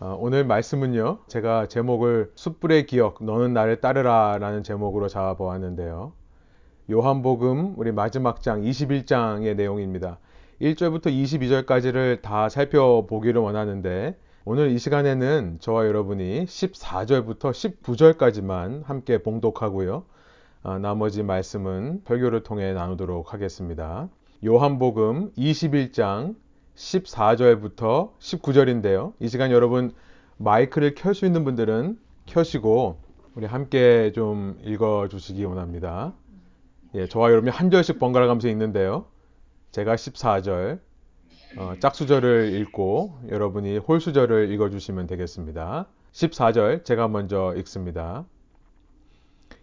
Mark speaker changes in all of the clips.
Speaker 1: 어, 오늘 말씀은요, 제가 제목을 숯불의 기억, 너는 나를 따르라 라는 제목으로 잡아보았는데요. 요한복음 우리 마지막 장 21장의 내용입니다. 1절부터 22절까지를 다 살펴보기를 원하는데 오늘 이 시간에는 저와 여러분이 14절부터 19절까지만 함께 봉독하고요. 어, 나머지 말씀은 설교를 통해 나누도록 하겠습니다. 요한복음 21장 14절부터 19절인데요. 이 시간 여러분 마이크를 켤 수 있는 분들은 켜시고 우리 함께 좀 읽어 주시기 원합니다. 예, 저와 여러분이 한 절씩 번갈아 가면서 읽는데요. 제가 14절, 어, 짝수절을 읽고 여러분이 홀수절을 읽어 주시면 되겠습니다. 14절 제가 먼저 읽습니다.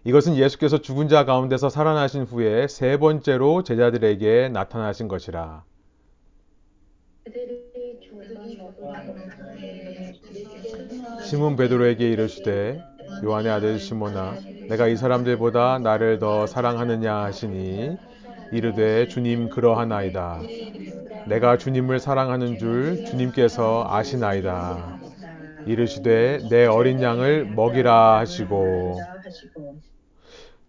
Speaker 1: 이것은 예수께서 죽은 자 가운데서 살아나신 후에 세 번째로 제자들에게 나타나신 것이라. 시몬 베드로에게 이르시되 요한의 아들 시몬아 내가 이 사람들보다 나를 더 사랑하느냐 하시니 이르되 주님 그러하나이다. 내가 주님을 사랑하는 줄 주님께서 아시나이다. 이르시되 내 어린 양을 먹이라 하시고.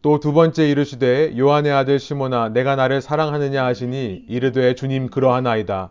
Speaker 1: 또 두 번째 이르시되 요한의 아들 시몬아 내가 나를 사랑하느냐 하시니 이르되 주님 그러하나이다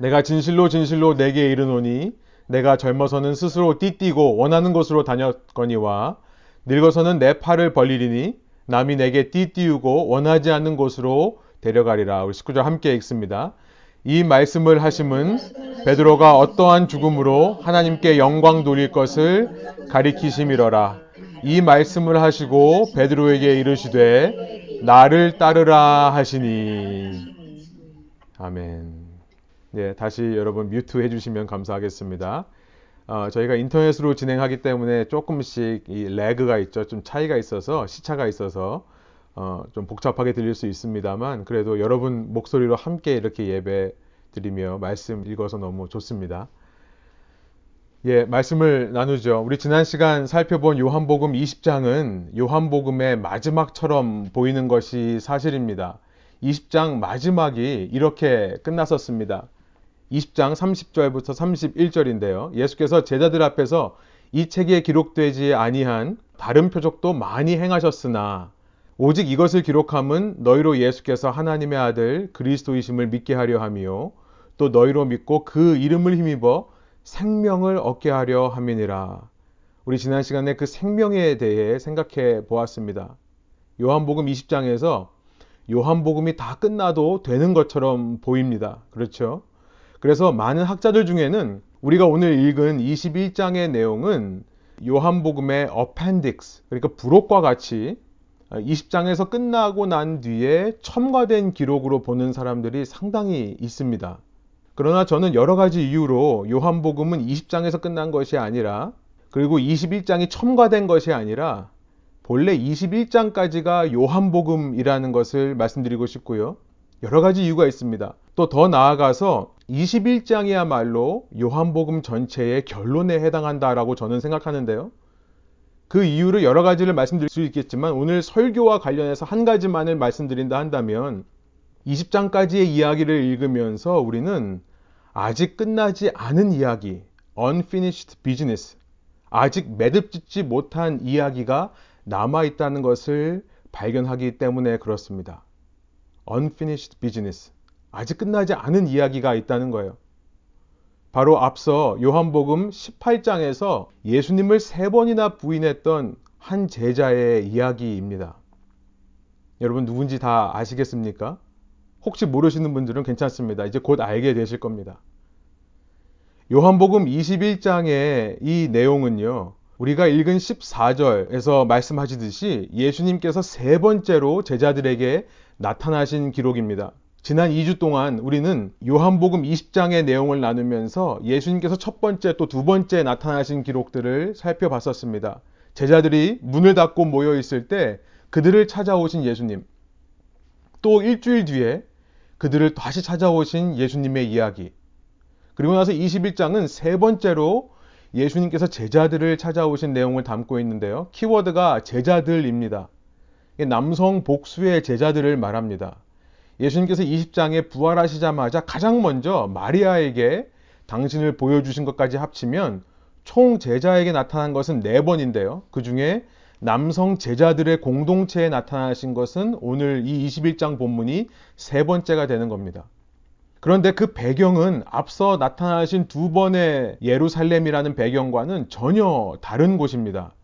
Speaker 1: 내가 진실로 진실로 내게 이르노니 내가 젊어서는 스스로 띠띠고 원하는 곳으로 다녔거니와 늙어서는 내 팔을 벌리리니 남이 내게 띠띠우고 원하지 않는 곳으로 데려가리라. 우리 19절 함께 읽습니다. 이 말씀을 하심은 베드로가 어떠한 죽음으로 하나님께 영광 돌릴 것을 가리키심이러라. 이 말씀을 하시고 베드로에게 이르시되 나를 따르라 하시니 아멘. 네, 다시 여러분 뮤트 해주시면 감사하겠습니다. 어, 저희가 인터넷으로 진행하기 때문에 조금씩 이 레그가 있죠. 좀 차이가 있어서 시차가 있어서 어, 좀 복잡하게 들릴 수 있습니다만 그래도 여러분 목소리로 함께 이렇게 예배 드리며 말씀 읽어서 너무 좋습니다. 예, 말씀을 나누죠. 우리 지난 시간 살펴본 요한복음 20장은 요한복음의 마지막처럼 보이는 것이 사실입니다. 20장 마지막이 이렇게 끝났었습니다. 20장 30절부터 31절인데요. 예수께서 제자들 앞에서 이 책에 기록되지 아니한 다른 표적도 많이 행하셨으나 오직 이것을 기록함은 너희로 예수께서 하나님의 아들 그리스도이심을 믿게 하려 함이요 또 너희로 믿고 그 이름을 힘입어 생명을 얻게 하려 함이니라. 우리 지난 시간에 그 생명에 대해 생각해 보았습니다. 요한복음 20장에서 요한복음이 다 끝나도 되는 것처럼 보입니다. 그렇죠? 그래서 많은 학자들 중에는 우리가 오늘 읽은 21장의 내용은 요한복음의 어펜딕스, 그러니까 부록과 같이 20장에서 끝나고 난 뒤에 첨가된 기록으로 보는 사람들이 상당히 있습니다. 그러나 저는 여러 가지 이유로 요한복음은 20장에서 끝난 것이 아니라 그리고 21장이 첨가된 것이 아니라 본래 21장까지가 요한복음이라는 것을 말씀드리고 싶고요. 여러 가지 이유가 있습니다. 또 더 나아가서 21장이야말로 요한복음 전체의 결론에 해당한다라고 저는 생각하는데요. 그 이유를 여러 가지를 말씀드릴 수 있겠지만 오늘 설교와 관련해서 한 가지만을 말씀드린다 한다면 20장까지의 이야기를 읽으면서 우리는 아직 끝나지 않은 이야기, unfinished business, 아직 매듭짓지 못한 이야기가 남아 있다는 것을 발견하기 때문에 그렇습니다. unfinished business. 아직 끝나지 않은 이야기가 있다는 거예요. 바로 앞서 요한복음 18장에서 예수님을 세 번이나 부인했던 한 제자의 이야기입니다. 여러분 누군지 다 아시겠습니까? 혹시 모르시는 분들은 괜찮습니다. 이제 곧 알게 되실 겁니다. 요한복음 21장의 이 내용은요. 우리가 읽은 14절에서 말씀하시듯이 예수님께서 세 번째로 제자들에게 나타나신 기록입니다. 지난 2주 동안 우리는 요한복음 20장의 내용을 나누면서 예수님께서 첫 번째 또 두 번째 나타나신 기록들을 살펴봤었습니다. 제자들이 문을 닫고 모여 있을 때 그들을 찾아오신 예수님. 또 일주일 뒤에 그들을 다시 찾아오신 예수님의 이야기. 그리고 나서 21장은 세 번째로 예수님께서 제자들을 찾아오신 내용을 담고 있는데요. 키워드가 제자들입니다. 남성 복수의 제자들을 말합니다. 예수님께서 20장에 부활하시자마자 가장 먼저 마리아에게 당신을 보여주신 것까지 합치면 총 제자에게 나타난 것은 네 번인데요. 그 중에 남성 제자들의 공동체에 나타나신 것은 오늘 이 21장 본문이 세 번째가 되는 겁니다. 그런데 그 배경은 앞서 나타나신 두 번의 예루살렘이라는 배경과는 전혀 다른 곳입니다.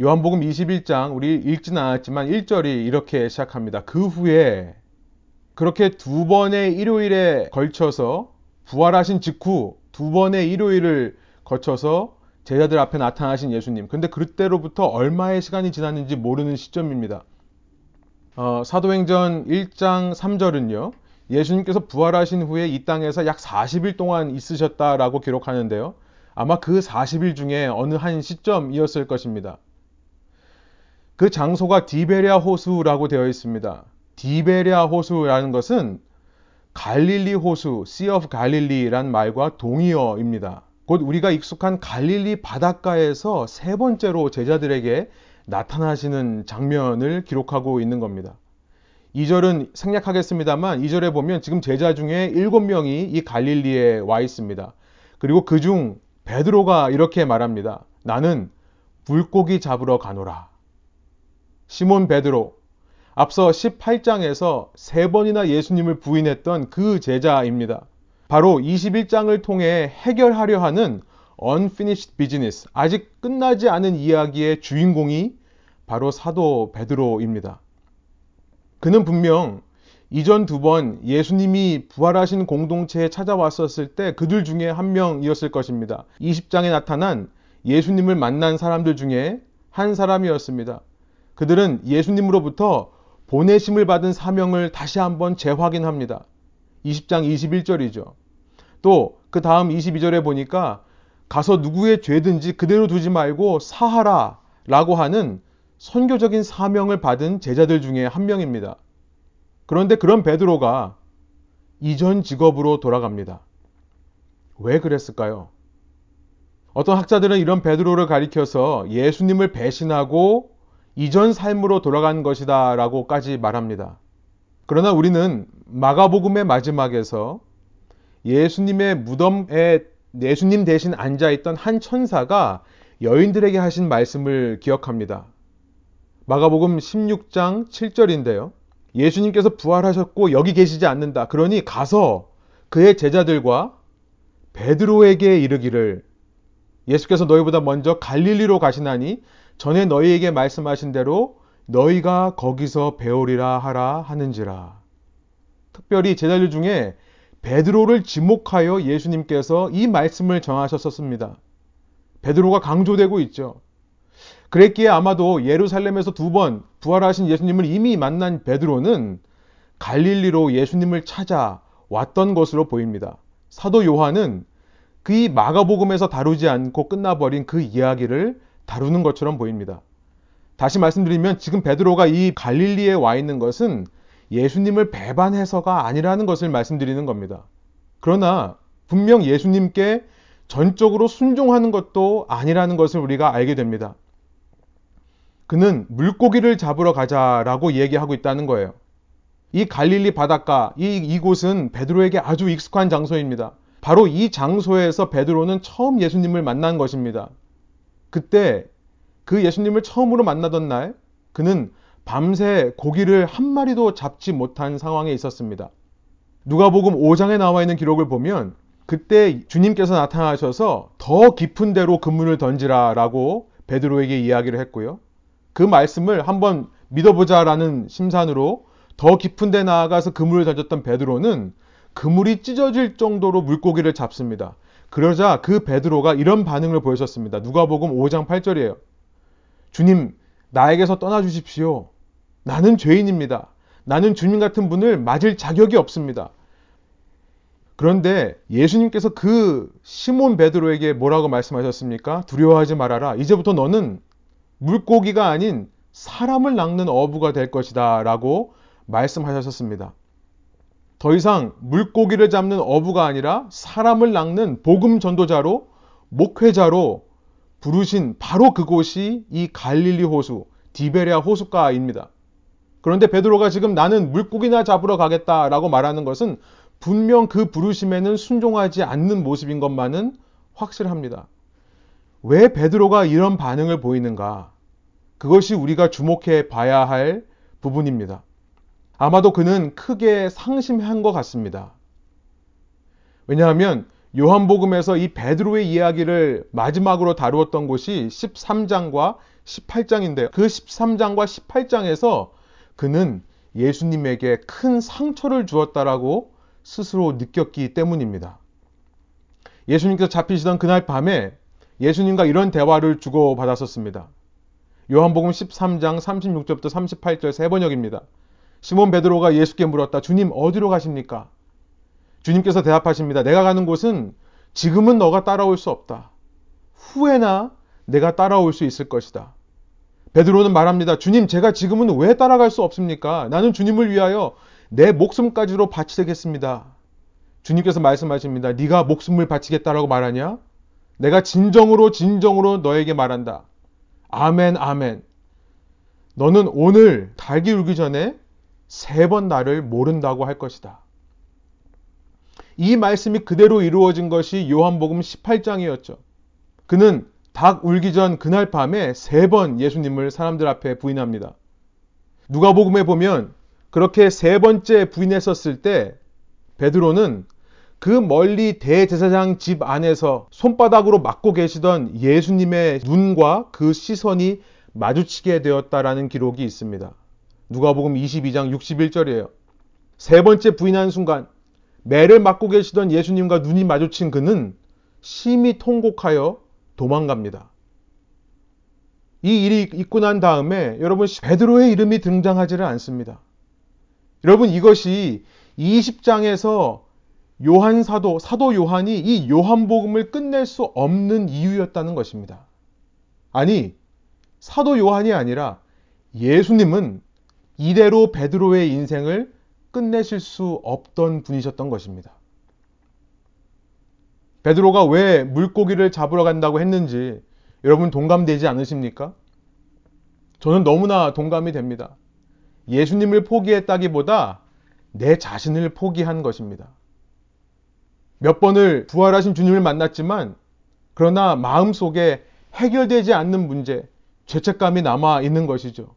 Speaker 1: 요한복음 21장 우리 읽지는 않았지만 1절이 이렇게 시작합니다. 그 후에 그렇게 두 번의 일요일에 걸쳐서 부활하신 직후 두 번의 일요일을 거쳐서 제자들 앞에 나타나신 예수님. 근데 그때로부터 얼마의 시간이 지났는지 모르는 시점입니다. 어, 사도행전 1장 3절은요. 예수님께서 부활하신 후에 이 땅에서 약 40일 동안 있으셨다라고 기록하는데요. 아마 그 40일 중에 어느 한 시점이었을 것입니다. 그 장소가 디베리아 호수라고 되어 있습니다. 디베리아 호수라는 것은 갈릴리 호수, Sea of Galilee란 말과 동의어입니다. 곧 우리가 익숙한 갈릴리 바닷가에서 세 번째로 제자들에게 나타나시는 장면을 기록하고 있는 겁니다. 2절은 생략하겠습니다만 2절에 보면 지금 제자 중에 7명이 이 갈릴리에 와 있습니다. 그리고 그 중 베드로가 이렇게 말합니다. 나는 물고기 잡으러 가노라. 시몬 베드로, 앞서 18장에서 세 번이나 예수님을 부인했던 그 제자입니다. 바로 21장을 통해 해결하려 하는 unfinished business, 아직 끝나지 않은 이야기의 주인공이 바로 사도 베드로입니다. 그는 분명 이전 두 번 예수님이 부활하신 공동체에 찾아왔었을 때 그들 중에 한 명이었을 것입니다. 20장에 나타난 예수님을 만난 사람들 중에 한 사람이었습니다. 그들은 예수님으로부터 보내심을 받은 사명을 다시 한번 재확인합니다. 20장 21절이죠. 또 그 다음 22절에 보니까 가서 누구의 죄든지 그대로 두지 말고 사하라 라고 하는 선교적인 사명을 받은 제자들 중에 한 명입니다. 그런데 그런 베드로가 이전 직업으로 돌아갑니다. 왜 그랬을까요? 어떤 학자들은 이런 베드로를 가리켜서 예수님을 배신하고 이전 삶으로 돌아간 것이다 라고까지 말합니다. 그러나 우리는 마가복음의 마지막에서 예수님의 무덤에 예수님 대신 앉아있던 한 천사가 여인들에게 하신 말씀을 기억합니다. 마가복음 16장 7절인데요. 예수님께서 부활하셨고 여기 계시지 않는다. 그러니 가서 그의 제자들과 베드로에게 이르기를 예수께서 너희보다 먼저 갈릴리로 가시나니 전에 너희에게 말씀하신 대로 너희가 거기서 배우리라 하라 하는지라. 특별히 제자들 중에 베드로를 지목하여 예수님께서 이 말씀을 정하셨었습니다. 베드로가 강조되고 있죠. 그랬기에 아마도 예루살렘에서 두 번 부활하신 예수님을 이미 만난 베드로는 갈릴리로 예수님을 찾아 왔던 것으로 보입니다. 사도 요한은 그 마가복음에서 다루지 않고 끝나버린 그 이야기를 다루는 것처럼 보입니다. 다시 말씀드리면 지금 베드로가 이 갈릴리에 와 있는 것은 예수님을 배반해서가 아니라는 것을 말씀드리는 겁니다. 그러나 분명 예수님께 전적으로 순종하는 것도 아니라는 것을 우리가 알게 됩니다. 그는 물고기를 잡으러 가자라고 얘기하고 있다는 거예요. 이 갈릴리 바닷가, 이, 이곳은 베드로에게 아주 익숙한 장소입니다. 바로 이 장소에서 베드로는 처음 예수님을 만난 것입니다. 그때 그 예수님을 처음으로 만나던 날 그는 밤새 고기를 한 마리도 잡지 못한 상황에 있었습니다. 누가복음 5장에 나와 있는 기록을 보면 그때 주님께서 나타나셔서 더 깊은 데로 그물을 던지라라고 베드로에게 이야기를 했고요. 그 말씀을 한번 믿어보자라는 심산으로 더 깊은 데 나아가서 그물을 던졌던 베드로는 그물이 찢어질 정도로 물고기를 잡습니다. 그러자 그 베드로가 이런 반응을 보여줬습니다. 누가복음 5장 8절이에요. 주님, 나에게서 떠나 주십시오. 나는 죄인입니다. 나는 주님 같은 분을 맞을 자격이 없습니다. 그런데 예수님께서 그 시몬 베드로에게 뭐라고 말씀하셨습니까? 두려워하지 말아라. 이제부터 너는 물고기가 아닌 사람을 낚는 어부가 될 것이다. 라고 말씀하셨습니다. 더 이상 물고기를 잡는 어부가 아니라 사람을 낚는 복음 전도자로 목회자로 부르신 바로 그곳이 이 갈릴리 호수, 디베리아 호숫가입니다. 그런데 베드로가 지금 나는 물고기나 잡으러 가겠다라고 말하는 것은 분명 그 부르심에는 순종하지 않는 모습인 것만은 확실합니다. 왜 베드로가 이런 반응을 보이는가? 그것이 우리가 주목해 봐야 할 부분입니다. 아마도 그는 크게 상심한 것 같습니다. 왜냐하면 요한복음에서 이 베드로의 이야기를 마지막으로 다루었던 곳이 13장과 18장인데요. 그 13장과 18장에서 그는 예수님에게 큰 상처를 주었다라고 스스로 느꼈기 때문입니다. 예수님께서 잡히시던 그날 밤에 예수님과 이런 대화를 주고받았었습니다. 요한복음 13장 36절부터 38절 세 번역입니다. 시몬 베드로가 예수께 물었다. 주님 어디로 가십니까? 주님께서 대답하십니다. 내가 가는 곳은 지금은 너가 따라올 수 없다. 후에나 내가 따라올 수 있을 것이다. 베드로는 말합니다. 주님, 제가 지금은 왜 따라갈 수 없습니까? 나는 주님을 위하여 내 목숨까지로 바치겠습니다. 주님께서 말씀하십니다. 네가 목숨을 바치겠다라고 말하냐? 내가 진정으로 진정으로 너에게 말한다. 아멘, 아멘. 너는 오늘 달기 울기 전에 세 번 나를 모른다고 할 것이다. 이 말씀이 그대로 이루어진 것이 요한복음 18장이었죠. 그는 닭 울기 전 그날 밤에 세 번 예수님을 사람들 앞에 부인합니다. 누가복음에 보면 그렇게 세 번째 부인했었을 때 베드로는 그 멀리 대제사장 집 안에서 손바닥으로 막고 계시던 예수님의 눈과 그 시선이 마주치게 되었다라는 기록이 있습니다. 누가복음 22장 61절이에요. 세 번째 부인한 순간 매를 맞고 계시던 예수님과 눈이 마주친 그는 심히 통곡하여 도망갑니다. 이 일이 있고 난 다음에 여러분 베드로의 이름이 등장하지를 않습니다. 여러분 이것이 20장에서 요한 사도 사도 요한이 이 요한복음을 끝낼 수 없는 이유였다는 것입니다. 아니 사도 요한이 아니라 예수님은 이대로 베드로의 인생을 끝내실 수 없던 분이셨던 것입니다. 베드로가 왜 물고기를 잡으러 간다고 했는지 여러분 동감되지 않으십니까? 저는 너무나 동감이 됩니다. 예수님을 포기했다기보다 내 자신을 포기한 것입니다. 몇 번을 부활하신 주님을 만났지만 그러나 마음속에 해결되지 않는 문제, 죄책감이 남아 있는 것이죠.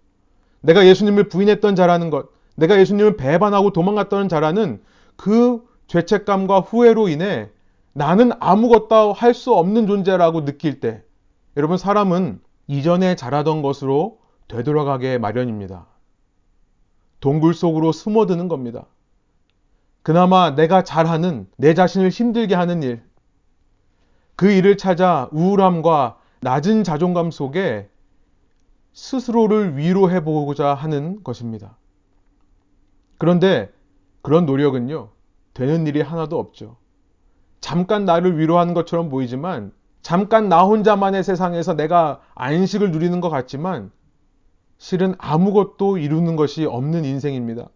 Speaker 1: 내가 예수님을 부인했던 자라는 것, 내가 예수님을 배반하고 도망갔던 자라는 그 죄책감과 후회로 인해 나는 아무것도 할 수 없는 존재라고 느낄 때 여러분 사람은 이전에 잘하던 것으로 되돌아가게 마련입니다. 동굴 속으로 숨어드는 겁니다. 그나마 내가 잘하는 내 자신을 힘들게 하는 일, 그 일을 찾아 우울함과 낮은 자존감 속에 스스로를 위로해 보고자 하는 것입니다. 그런데 그런 노력은요, 되는 일이 하나도 없죠. 잠깐 나를 위로하는 것처럼 보이지만, 잠깐 나 혼자만의 세상에서 내가 안식을 누리는 것 같지만, 실은 아무것도 이루는 것이 없는 인생입니다.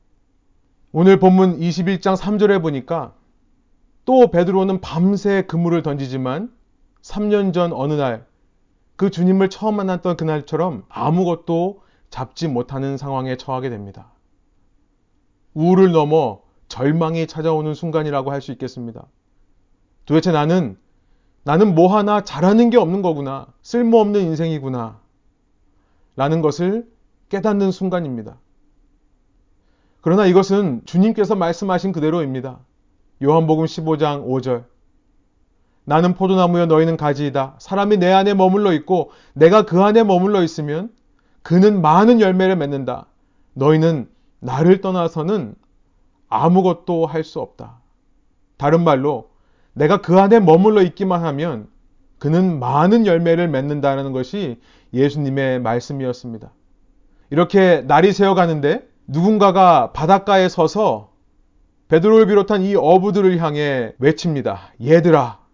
Speaker 1: 오늘 본문 21장 3절에 보니까 또 베드로는 밤새 그물을 던지지만 3년 전 어느 날 그 주님을 처음 만났던 그날처럼 아무것도 잡지 못하는 상황에 처하게 됩니다. 우울을 넘어 절망이 찾아오는 순간이라고 할 수 있겠습니다. 도대체 나는 나는 뭐 하나 잘하는 게 없는 거구나. 쓸모없는 인생이구나. 라는 것을 깨닫는 순간입니다. 그러나 이것은 주님께서 말씀하신 그대로입니다. 요한복음 15장 5절. 나는 포도나무여 너희는 가지이다. 사람이 내 안에 머물러 있고 내가 그 안에 머물러 있으면 그는 많은 열매를 맺는다. 너희는 나를 떠나서는 아무것도 할 수 없다. 다른 말로 내가 그 안에 머물러 있기만 하면 그는 많은 열매를 맺는다는 것이 예수님의 말씀이었습니다. 이렇게 날이 새어가는데 누군가가 바닷가에 서서 베드로를 비롯한 이 어부들을 향해 외칩니다. 얘들아.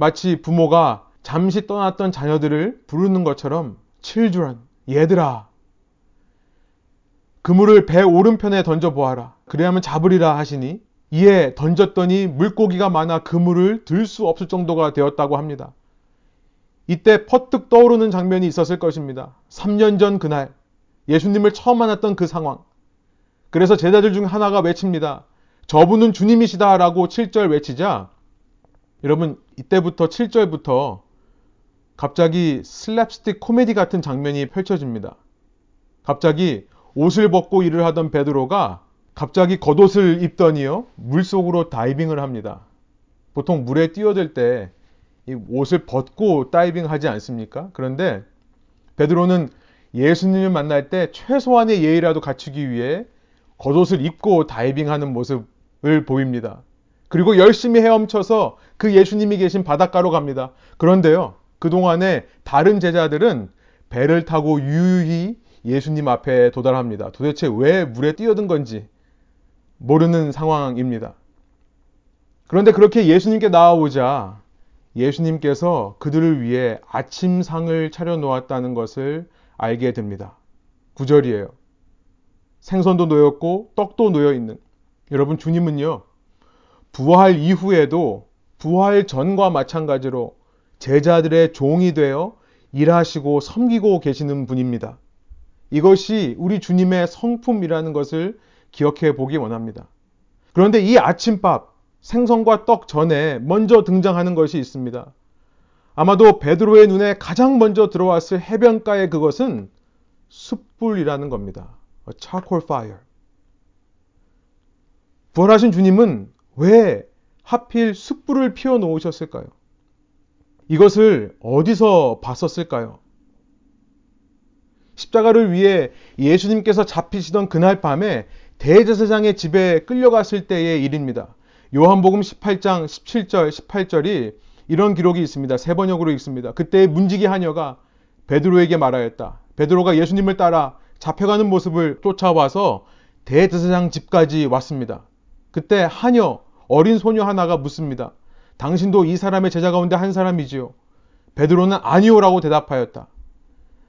Speaker 1: 마치 부모가 잠시 떠났던 자녀들을 부르는 것처럼 children, 얘들아. 그물을 배 오른편에 던져 보아라. 그래야만 잡으리라 하시니 이에 던졌더니 물고기가 많아 그물을 들 수 없을 정도가 되었다고 합니다. 이때 퍼뜩 떠오르는 장면이 있었을 것입니다. 3년 전 그날 예수님을 처음 만났던 그 상황. 그래서 제자들 중 하나가 외칩니다. 저분은 주님이시다라고 7절 외치자 여러분 이때부터 7절부터 갑자기 슬랩스틱 코미디 같은 장면이 펼쳐집니다. 갑자기 옷을 벗고 일을 하던 베드로가 갑자기 겉옷을 입더니요 물속으로 다이빙을 합니다. 보통 물에 뛰어들 때 옷을 벗고 다이빙 하지 않습니까? 그런데 베드로는 예수님을 만날 때 최소한의 예의라도 갖추기 위해 겉옷을 입고 다이빙하는 모습을 보입니다. 그리고 열심히 헤엄쳐서 그 예수님이 계신 바닷가로 갑니다. 그런데요, 그동안에 다른 제자들은 배를 타고 유유히 예수님 앞에 도달합니다. 도대체 왜 물에 뛰어든 건지 모르는 상황입니다. 그런데 그렇게 예수님께 나아오자 예수님께서 그들을 위해 아침상을 차려놓았다는 것을 알게 됩니다. 9절이에요. 생선도 놓였고 떡도 놓여 있는. 여러분 주님은요. 부활 이후에도 부활 전과 마찬가지로 제자들의 종이 되어 일하시고 섬기고 계시는 분입니다. 이것이 우리 주님의 성품이라는 것을 기억해 보기 원합니다. 그런데 이 아침밥, 생선과 떡 전에 먼저 등장하는 것이 있습니다. 아마도 베드로의 눈에 가장 먼저 들어왔을 해변가의 그것은 숯불이라는 겁니다. Charcoal fire. 부활하신 주님은 왜 하필 숯불을 피워 놓으셨을까요? 이것을 어디서 봤었을까요? 십자가를 위해 예수님께서 잡히시던 그날 밤에 대제사장의 집에 끌려갔을 때의 일입니다. 요한복음 18장 17절, 18절이 이런 기록이 있습니다. 세 번역으로 읽습니다. 그때 문지기 하녀가 베드로에게 말하였다. 베드로가 예수님을 따라 잡혀가는 모습을 쫓아와서 대제사장 집까지 왔습니다. 그때 하녀, 어린 소녀 하나가 묻습니다. 당신도 이 사람의 제자 가운데 한 사람이지요. 베드로는 아니오라고 대답하였다.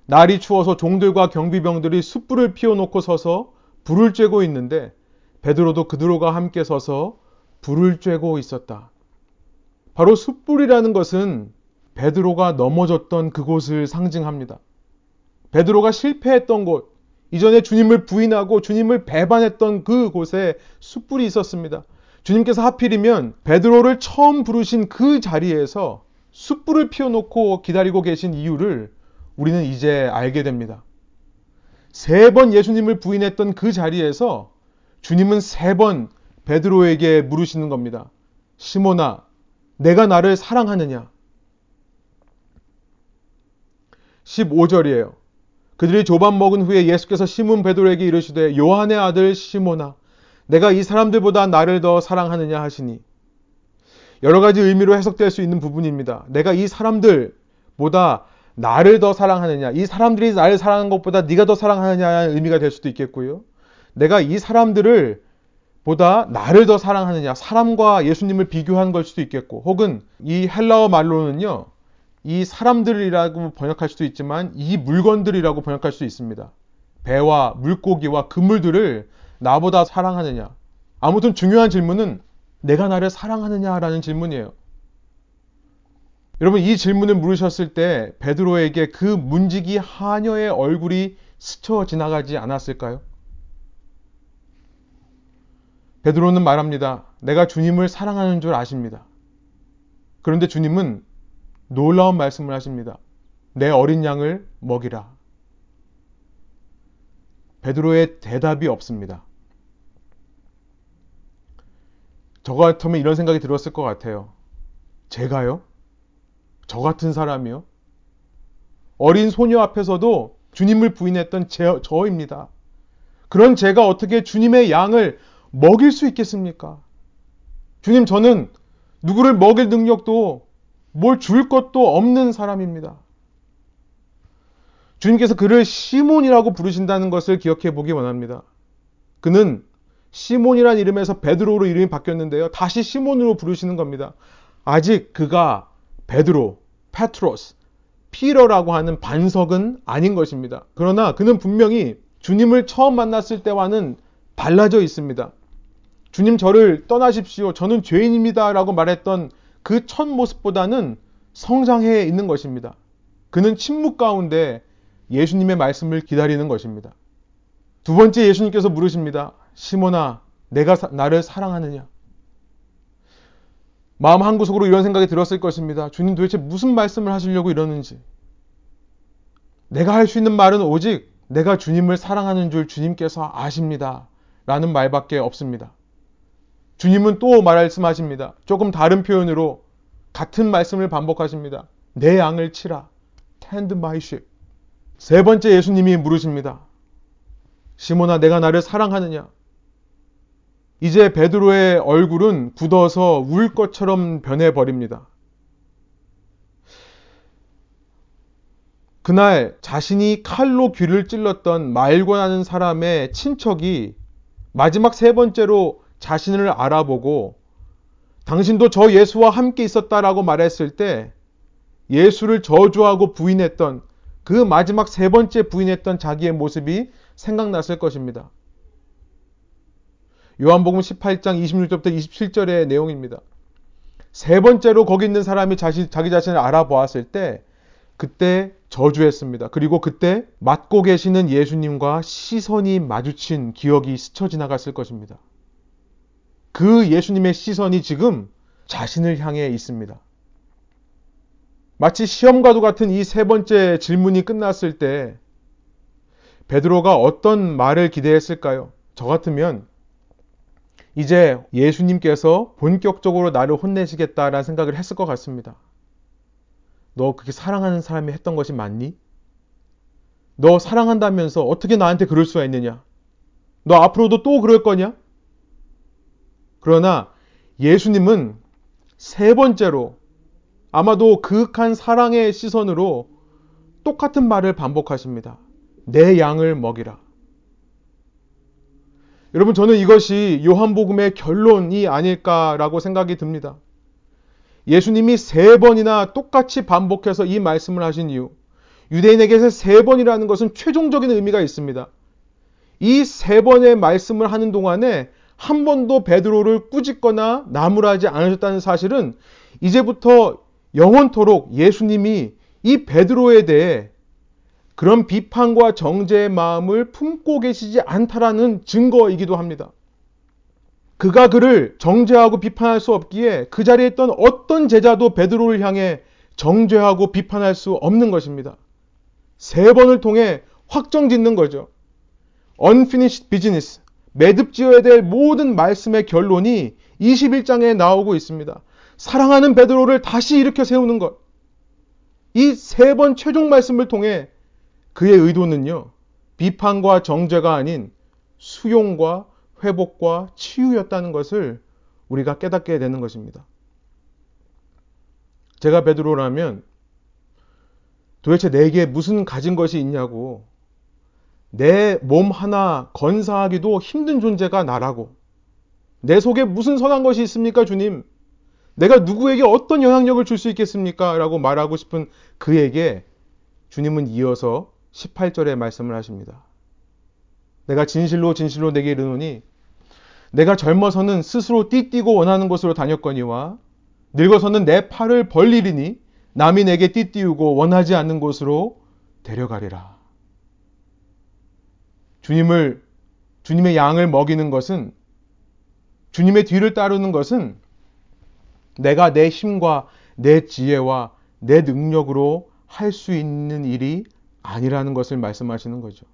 Speaker 1: 날이 추워서 종들과 경비병들이 숯불을 피워놓고 서서 불을 쬐고 있는데 베드로도 그들과 함께 서서 불을 쬐고 있었다. 바로 숯불이라는 것은 베드로가 넘어졌던 그곳을 상징합니다. 베드로가 실패했던 곳, 이전에 주님을 부인하고 주님을 배반했던 그곳에 숯불이 있었습니다. 주님께서 하필이면 베드로를 처음 부르신 그 자리에서 숯불을 피워놓고 기다리고 계신 이유를 우리는 이제 알게 됩니다. 세 번 예수님을 부인했던 그 자리에서 주님은 세 번 베드로에게 물으시는 겁니다. 시모나, 내가 나를 사랑하느냐? 15절이에요. 그들이 조밥 먹은 후에 예수께서 시몬 베드로에게 이르시되 요한의 아들 시모나 내가 이 사람들보다 나를 더 사랑하느냐 하시니 여러 가지 의미로 해석될 수 있는 부분입니다. 내가 이 사람들보다 나를 더 사랑하느냐, 이 사람들이 나를 사랑하는 것보다 네가 더 사랑하느냐는 의미가 될 수도 있겠고요. 내가 이 사람들을 보다 나를 더 사랑하느냐, 사람과 예수님을 비교한 걸 수도 있겠고, 혹은 이 헬라어 말로는요, 이 사람들이라고 번역할 수도 있지만 이 물건들이라고 번역할 수 있습니다. 배와 물고기와 그물들을 나보다 사랑하느냐. 아무튼 중요한 질문은 내가 나를 사랑하느냐라는 질문이에요. 여러분 이 질문을 물으셨을 때 베드로에게 그 문지기 하녀의 얼굴이 스쳐 지나가지 않았을까요? 베드로는 말합니다. 내가 주님을 사랑하는 줄 아십니다. 그런데 주님은 놀라운 말씀을 하십니다. 내 어린 양을 먹이라. 베드로의 대답이 없습니다. 저 같으면 이런 생각이 들었을 것 같아요. 제가요? 저 같은 사람이요? 어린 소녀 앞에서도 주님을 부인했던 제, 저입니다. 그런 제가 어떻게 주님의 양을 먹일 수 있겠습니까? 주님, 저는 누구를 먹일 능력도 뭘 줄 것도 없는 사람입니다. 주님께서 그를 시몬이라고 부르신다는 것을 기억해 보기 원합니다. 그는 시몬이란 이름에서 베드로로 이름이 바뀌었는데요. 다시 시몬으로 부르시는 겁니다. 아직 그가 베드로, 페트로스, 피러라고 하는 반석은 아닌 것입니다. 그러나 그는 분명히 주님을 처음 만났을 때와는 달라져 있습니다. 주님 저를 떠나십시오. 저는 죄인입니다. 라고 말했던 그 첫 모습보다는 성장해 있는 것입니다. 그는 침묵 가운데 예수님의 말씀을 기다리는 것입니다. 두 번째 예수님께서 물으십니다. 시몬아, 내가 사, 나를 사랑하느냐? 마음 한구석으로 이런 생각이 들었을 것입니다. 주님 도대체 무슨 말씀을 하시려고 이러는지. 내가 할 수 있는 말은 오직 내가 주님을 사랑하는 줄 주님께서 아십니다. 라는 말밖에 없습니다. 주님은 또 말씀하십니다. 조금 다른 표현으로 같은 말씀을 반복하십니다. 내 양을 치라. Tend my sheep. 세 번째 예수님이 물으십니다. 시몬아, 내가 나를 사랑하느냐? 이제 베드로의 얼굴은 굳어서 울 것처럼 변해버립니다. 그날 자신이 칼로 귀를 찔렀던 말고나는 사람의 친척이 마지막 세 번째로 자신을 알아보고 당신도 저 예수와 함께 있었다라고 말했을 때 예수를 저주하고 부인했던 그 마지막 세 번째 부인했던 자기의 모습이 생각났을 것입니다. 요한복음 18장 26절부터 27절의 내용입니다. 세 번째로 거기 있는 사람이 자시, 자기 자신을 알아보았을 때 그때 저주했습니다. 그리고 그때 맡고 계시는 예수님과 시선이 마주친 기억이 스쳐 지나갔을 것입니다. 그 예수님의 시선이 지금 자신을 향해 있습니다. 마치 시험과도 같은 이 세 번째 질문이 끝났을 때 베드로가 어떤 말을 기대했을까요? 저 같으면 이제 예수님께서 본격적으로 나를 혼내시겠다라는 생각을 했을 것 같습니다. 너 그렇게 사랑하는 사람이 했던 것이 맞니? 너 사랑한다면서 어떻게 나한테 그럴 수가 있느냐? 너 앞으로도 또 그럴 거냐? 그러나 예수님은 세 번째로 아마도 그윽한 사랑의 시선으로 똑같은 말을 반복하십니다. 내 양을 먹이라. 여러분, 저는 이것이 요한복음의 결론이 아닐까라고 생각이 듭니다. 예수님이 세 번이나 똑같이 반복해서 이 말씀을 하신 이유, 유대인에게서 세 번이라는 것은 최종적인 의미가 있습니다. 이 세 번의 말씀을 하는 동안에 한 번도 베드로를 꾸짖거나 나무라지 않으셨다는 사실은 이제부터 영원토록 예수님이 이 베드로에 대해 그런 비판과 정죄의 마음을 품고 계시지 않다라는 증거이기도 합니다. 그가 그를 정죄하고 비판할 수 없기에 그 자리에 있던 어떤 제자도 베드로를 향해 정죄하고 비판할 수 없는 것입니다. 세 번을 통해 확정 짓는 거죠. unfinished business. 매듭 지어야 될 모든 말씀의 결론이 21장에 나오고 있습니다. 사랑하는 베드로를 다시 일으켜 세우는 것. 이 세 번 최종 말씀을 통해 그의 의도는요, 비판과 정죄가 아닌 수용과 회복과 치유였다는 것을 우리가 깨닫게 되는 것입니다. 제가 베드로라면 도대체 내게 무슨 가진 것이 있냐고 내 몸 하나 건사하기도 힘든 존재가 나라고 내 속에 무슨 선한 것이 있습니까 주님 내가 누구에게 어떤 영향력을 줄 수 있겠습니까 라고 말하고 싶은 그에게 주님은 이어서 18절의 말씀을 하십니다. 내가 진실로 진실로 내게 이르노니 내가 젊어서는 스스로 띠띠고 원하는 곳으로 다녔거니와 늙어서는 내 팔을 벌리리니 남이 내게 띠띠우고 원하지 않는 곳으로 데려가리라. 주님을 주님의 양을 먹이는 것은 주님의 뒤를 따르는 것은 내가 내 힘과 내 지혜와 내 능력으로 할 수 있는 일이 아니라는 것을 말씀하시는 거죠.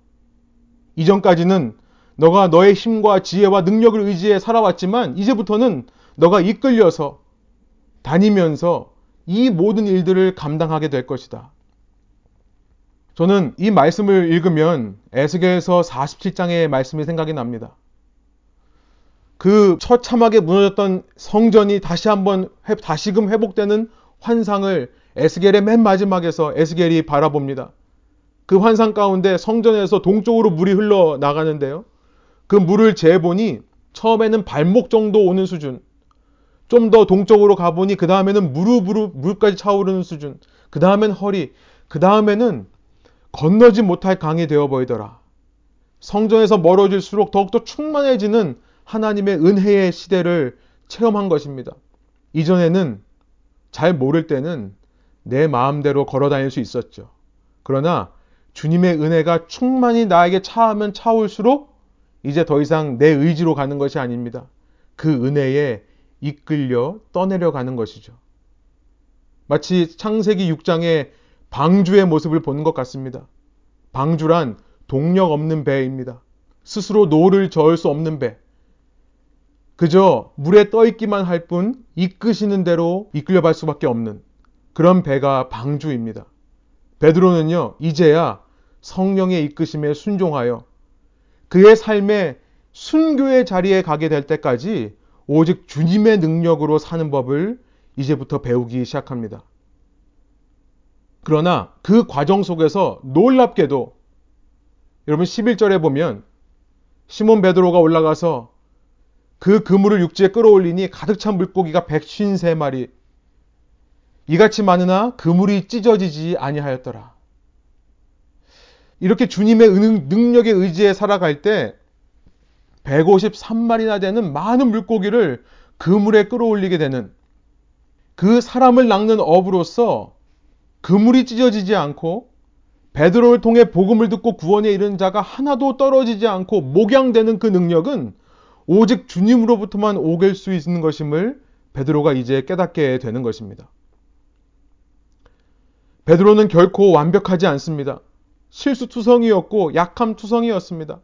Speaker 1: 이전까지는 너가 너의 힘과 지혜와 능력을 의지해 살아왔지만 이제부터는 너가 이끌려서 다니면서 이 모든 일들을 감당하게 될 것이다. 저는 이 말씀을 읽으면 에스겔서 47장의 말씀이 생각이 납니다. 그 처참하게 무너졌던 성전이 다시 한번 다시금 회복되는 환상을 에스겔의 맨 마지막에서 에스겔이 바라봅니다. 그 환상 가운데 성전에서 동쪽으로 물이 흘러 나가는데요. 그 물을 재보니 처음에는 발목 정도 오는 수준. 좀 더 동쪽으로 가보니 그 다음에는 무릎으로 물까지 차오르는 수준. 그 다음엔 허리. 그 다음에는 건너지 못할 강이 되어 보이더라. 성전에서 멀어질수록 더욱더 충만해지는 하나님의 은혜의 시대를 체험한 것입니다. 이전에는 잘 모를 때는 내 마음대로 걸어 다닐 수 있었죠. 그러나 주님의 은혜가 충만히 나에게 차하면 차올수록 이제 더 이상 내 의지로 가는 것이 아닙니다. 그 은혜에 이끌려 떠내려 가는 것이죠. 마치 창세기 6장의 방주의 모습을 보는 것 같습니다. 방주란 동력 없는 배입니다. 스스로 노를 저을 수 없는 배. 그저 물에 떠 있기만 할 뿐 이끄시는 대로 이끌려갈 수밖에 없는 그런 배가 방주입니다. 베드로는요, 이제야 성령의 이끄심에 순종하여 그의 삶의 순교의 자리에 가게 될 때까지 오직 주님의 능력으로 사는 법을 이제부터 배우기 시작합니다. 그러나 그 과정 속에서 놀랍게도 여러분 11절에 보면 시몬 베드로가 올라가서 그 그물을 육지에 끌어올리니 가득 찬 물고기가 153마리 이같이 많으나 그물이 찢어지지 아니하였더라. 이렇게 주님의 능력의 의지에 살아갈 때 153마리나 되는 많은 물고기를 그물에 끌어올리게 되는 그 사람을 낚는 업으로서 그물이 찢어지지 않고 베드로를 통해 복음을 듣고 구원에 이른 자가 하나도 떨어지지 않고 목양되는 그 능력은 오직 주님으로부터만 오길 수 있는 것임을 베드로가 이제 깨닫게 되는 것입니다. 베드로는 결코 완벽하지 않습니다. 실수투성이었고 약함투성이었습니다.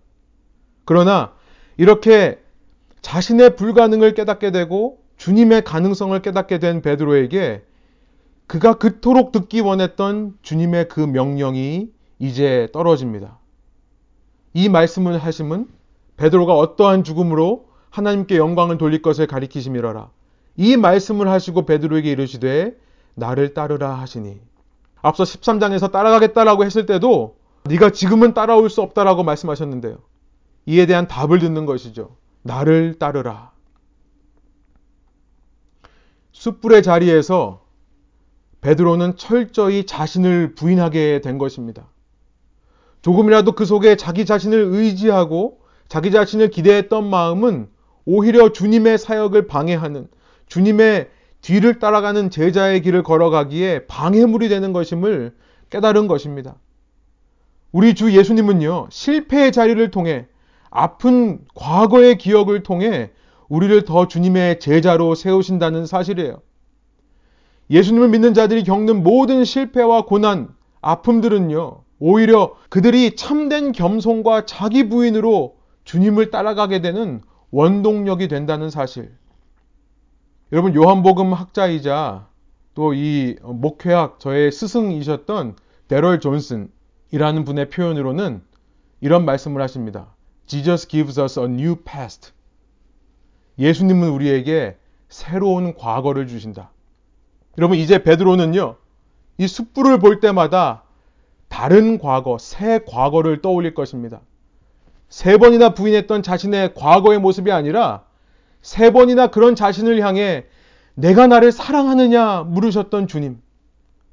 Speaker 1: 그러나 이렇게 자신의 불가능을 깨닫게 되고 주님의 가능성을 깨닫게 된 베드로에게 그가 그토록 듣기 원했던 주님의 그 명령이 이제 떨어집니다. 이 말씀을 하심은 베드로가 어떠한 죽음으로 하나님께 영광을 돌릴 것을 가리키심이러라. 이 말씀을 하시고 베드로에게 이르시되 나를 따르라 하시니 앞서 13장에서 따라가겠다라고 했을 때도 네가 지금은 따라올 수 없다라고 말씀하셨는데요. 이에 대한 답을 듣는 것이죠. 나를 따르라. 숯불의 자리에서 베드로는 철저히 자신을 부인하게 된 것입니다. 조금이라도 그 속에 자기 자신을 의지하고 자기 자신을 기대했던 마음은 오히려 주님의 사역을 방해하는 주님의 뒤를 따라가는 제자의 길을 걸어가기에 방해물이 되는 것임을 깨달은 것입니다. 우리 주 예수님은요, 실패의 자리를 통해 아픈 과거의 기억을 통해 우리를 더 주님의 제자로 세우신다는 사실이에요. 예수님을 믿는 자들이 겪는 모든 실패와 고난, 아픔들은요, 오히려 그들이 참된 겸손과 자기 부인으로 주님을 따라가게 되는 원동력이 된다는 사실. 여러분, 요한복음 학자이자 또 이 목회학 저의 스승이셨던 데럴 존슨이라는 분의 표현으로는 이런 말씀을 하십니다. Jesus gives us a new past. 예수님은 우리에게 새로운 과거를 주신다. 여러분 이제 베드로는요. 이 숯불을 볼 때마다 다른 과거, 새 과거를 떠올릴 것입니다. 세 번이나 부인했던 자신의 과거의 모습이 아니라 세 번이나 그런 자신을 향해 내가 나를 사랑하느냐 물으셨던 주님.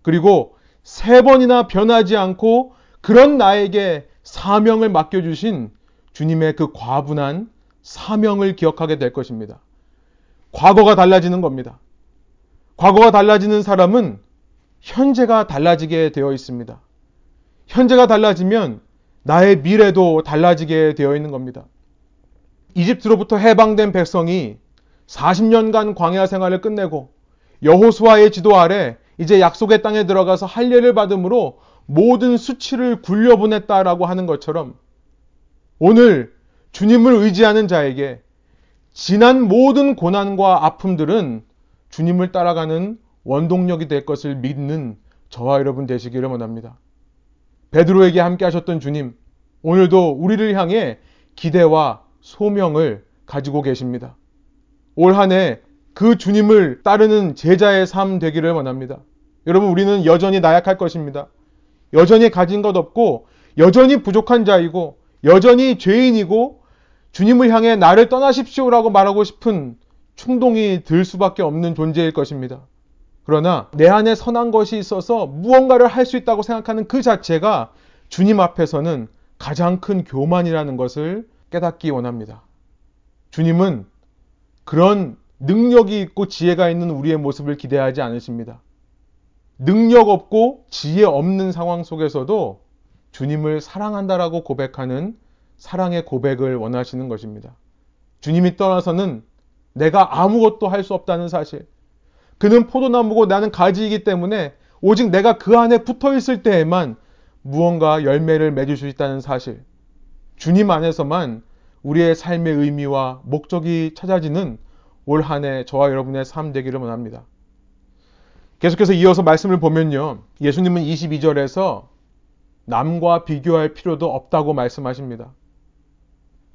Speaker 1: 그리고 세 번이나 변하지 않고 그런 나에게 사명을 맡겨주신 주님의 그 과분한 사명을 기억하게 될 것입니다. 과거가 달라지는 겁니다. 과거가 달라지는 사람은 현재가 달라지게 되어 있습니다. 현재가 달라지면 나의 미래도 달라지게 되어 있는 겁니다. 이집트로부터 해방된 백성이 40년간 광야 생활을 끝내고 여호수아의 지도 아래 이제 약속의 땅에 들어가서 할례를 받음으로 모든 수치를 굴려보냈다라고 하는 것처럼 오늘 주님을 의지하는 자에게 지난 모든 고난과 아픔들은 주님을 따라가는 원동력이 될 것을 믿는 저와 여러분 되시기를 원합니다. 베드로에게 함께 하셨던 주님, 오늘도 우리를 향해 기대와 소명을 가지고 계십니다. 올 한 해 그 주님을 따르는 제자의 삶 되기를 원합니다. 여러분, 우리는 여전히 나약할 것입니다. 여전히 가진 것 없고, 여전히 부족한 자이고, 여전히 죄인이고, 주님을 향해 나를 떠나십시오라고 말하고 싶은 충동이 들 수밖에 없는 존재일 것입니다. 그러나 내 안에 선한 것이 있어서 무언가를 할 수 있다고 생각하는 그 자체가 주님 앞에서는 가장 큰 교만이라는 것을 깨닫기 원합니다. 주님은 그런 능력이 있고 지혜가 있는 우리의 모습을 기대하지 않으십니다. 능력 없고 지혜 없는 상황 속에서도 주님을 사랑한다라고 고백하는 사랑의 고백을 원하시는 것입니다. 주님이 떠나서는 내가 아무것도 할 수 없다는 사실. 그는 포도나무고 나는 가지이기 때문에 오직 내가 그 안에 붙어 있을 때에만 무언가 열매를 맺을 수 있다는 사실. 주님 안에서만 우리의 삶의 의미와 목적이 찾아지는 올 한 해 저와 여러분의 삶 되기를 원합니다. 계속해서 이어서 말씀을 보면요. 예수님은 22절에서 남과 비교할 필요도 없다고 말씀하십니다.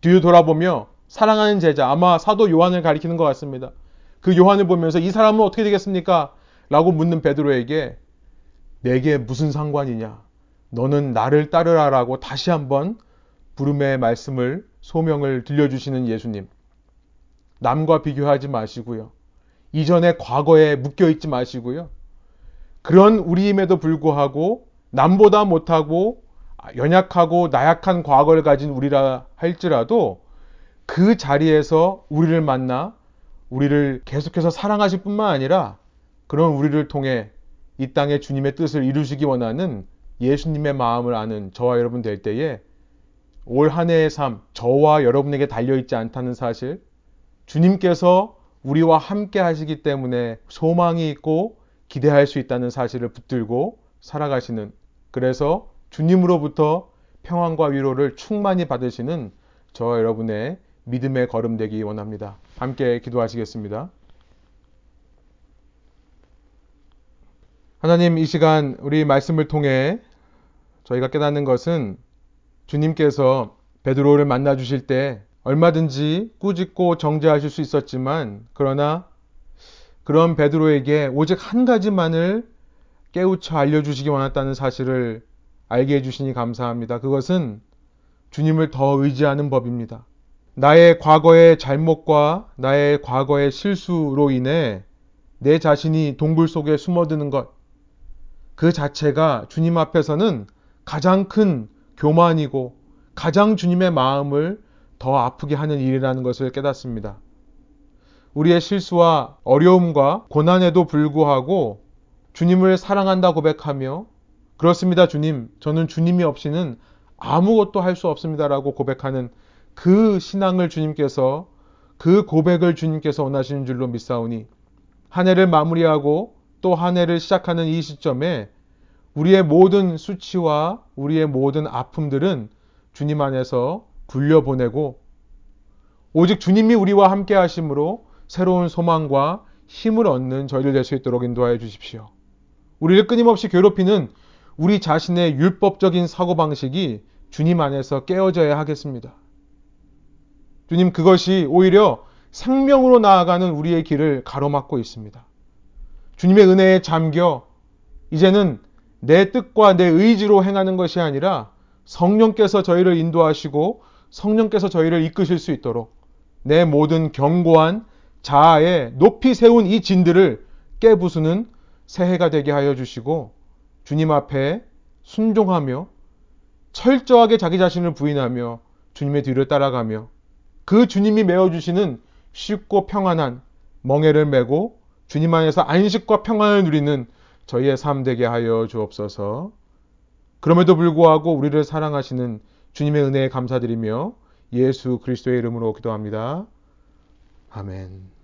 Speaker 1: 뒤로 돌아보며 사랑하는 제자, 아마 사도 요한을 가리키는 것 같습니다. 그 요한을 보면서 이 사람은 어떻게 되겠습니까? 라고 묻는 베드로에게 내게 무슨 상관이냐? 너는 나를 따르라라고 다시 한번 부름의 말씀을 소명을 들려주시는 예수님. 남과 비교하지 마시고요. 이전의 과거에 묶여 있지 마시고요. 그런 우리임에도 불구하고 남보다 못하고 연약하고 나약한 과거를 가진 우리라 할지라도 그 자리에서 우리를 만나 우리를 계속해서 사랑하실 뿐만 아니라 그런 우리를 통해 이 땅에 주님의 뜻을 이루시기 원하는 예수님의 마음을 아는 저와 여러분 될 때에 올 한 해의 삶, 저와 여러분에게 달려있지 않다는 사실, 주님께서 우리와 함께 하시기 때문에 소망이 있고 기대할 수 있다는 사실을 붙들고 살아가시는, 그래서 주님으로부터 평안과 위로를 충만히 받으시는 저와 여러분의 믿음의 걸음 되기 원합니다. 함께 기도하시겠습니다. 하나님 이 시간 우리 말씀을 통해 저희가 깨닫는 것은 주님께서 베드로를 만나 주실 때 얼마든지 꾸짖고 정죄하실 수 있었지만 그러나 그런 베드로에게 오직 한 가지만을 깨우쳐 알려주시기 원했다는 사실을 알게 해주시니 감사합니다. 그것은 주님을 더 의지하는 법입니다. 나의 과거의 잘못과 나의 과거의 실수로 인해 내 자신이 동굴 속에 숨어드는 것, 그 자체가 주님 앞에서는 가장 큰 교만이고 가장 주님의 마음을 더 아프게 하는 일이라는 것을 깨닫습니다. 우리의 실수와 어려움과 고난에도 불구하고 주님을 사랑한다 고백하며 그렇습니다, 주님. 저는 주님이 없이는 아무것도 할 수 없습니다라고 고백하는 그 신앙을 주님께서 그 고백을 주님께서 원하시는 줄로 믿사오니 한 해를 마무리하고 또 한 해를 시작하는 이 시점에 우리의 모든 수치와 우리의 모든 아픔들은 주님 안에서 굴려보내고 오직 주님이 우리와 함께 하심으로 새로운 소망과 힘을 얻는 저희를 될 수 있도록 인도하여 주십시오. 우리를 끊임없이 괴롭히는 우리 자신의 율법적인 사고방식이 주님 안에서 깨어져야 하겠습니다. 주님, 그것이 오히려 생명으로 나아가는 우리의 길을 가로막고 있습니다. 주님의 은혜에 잠겨 이제는 내 뜻과 내 의지로 행하는 것이 아니라 성령께서 저희를 인도하시고 성령께서 저희를 이끄실 수 있도록 내 모든 견고한 자아에 높이 세운 이 진들을 깨부수는 새해가 되게 하여 주시고 주님 앞에 순종하며 철저하게 자기 자신을 부인하며 주님의 뒤를 따라가며 그 주님이 메어주시는 쉽고 평안한 멍해를 메고 주님 안에서 안식과 평안을 누리는 저희의 삶 되게 하여 주옵소서. 그럼에도 불구하고 우리를 사랑하시는 주님의 은혜에 감사드리며 예수 그리스도의 이름으로 기도합니다. 아멘.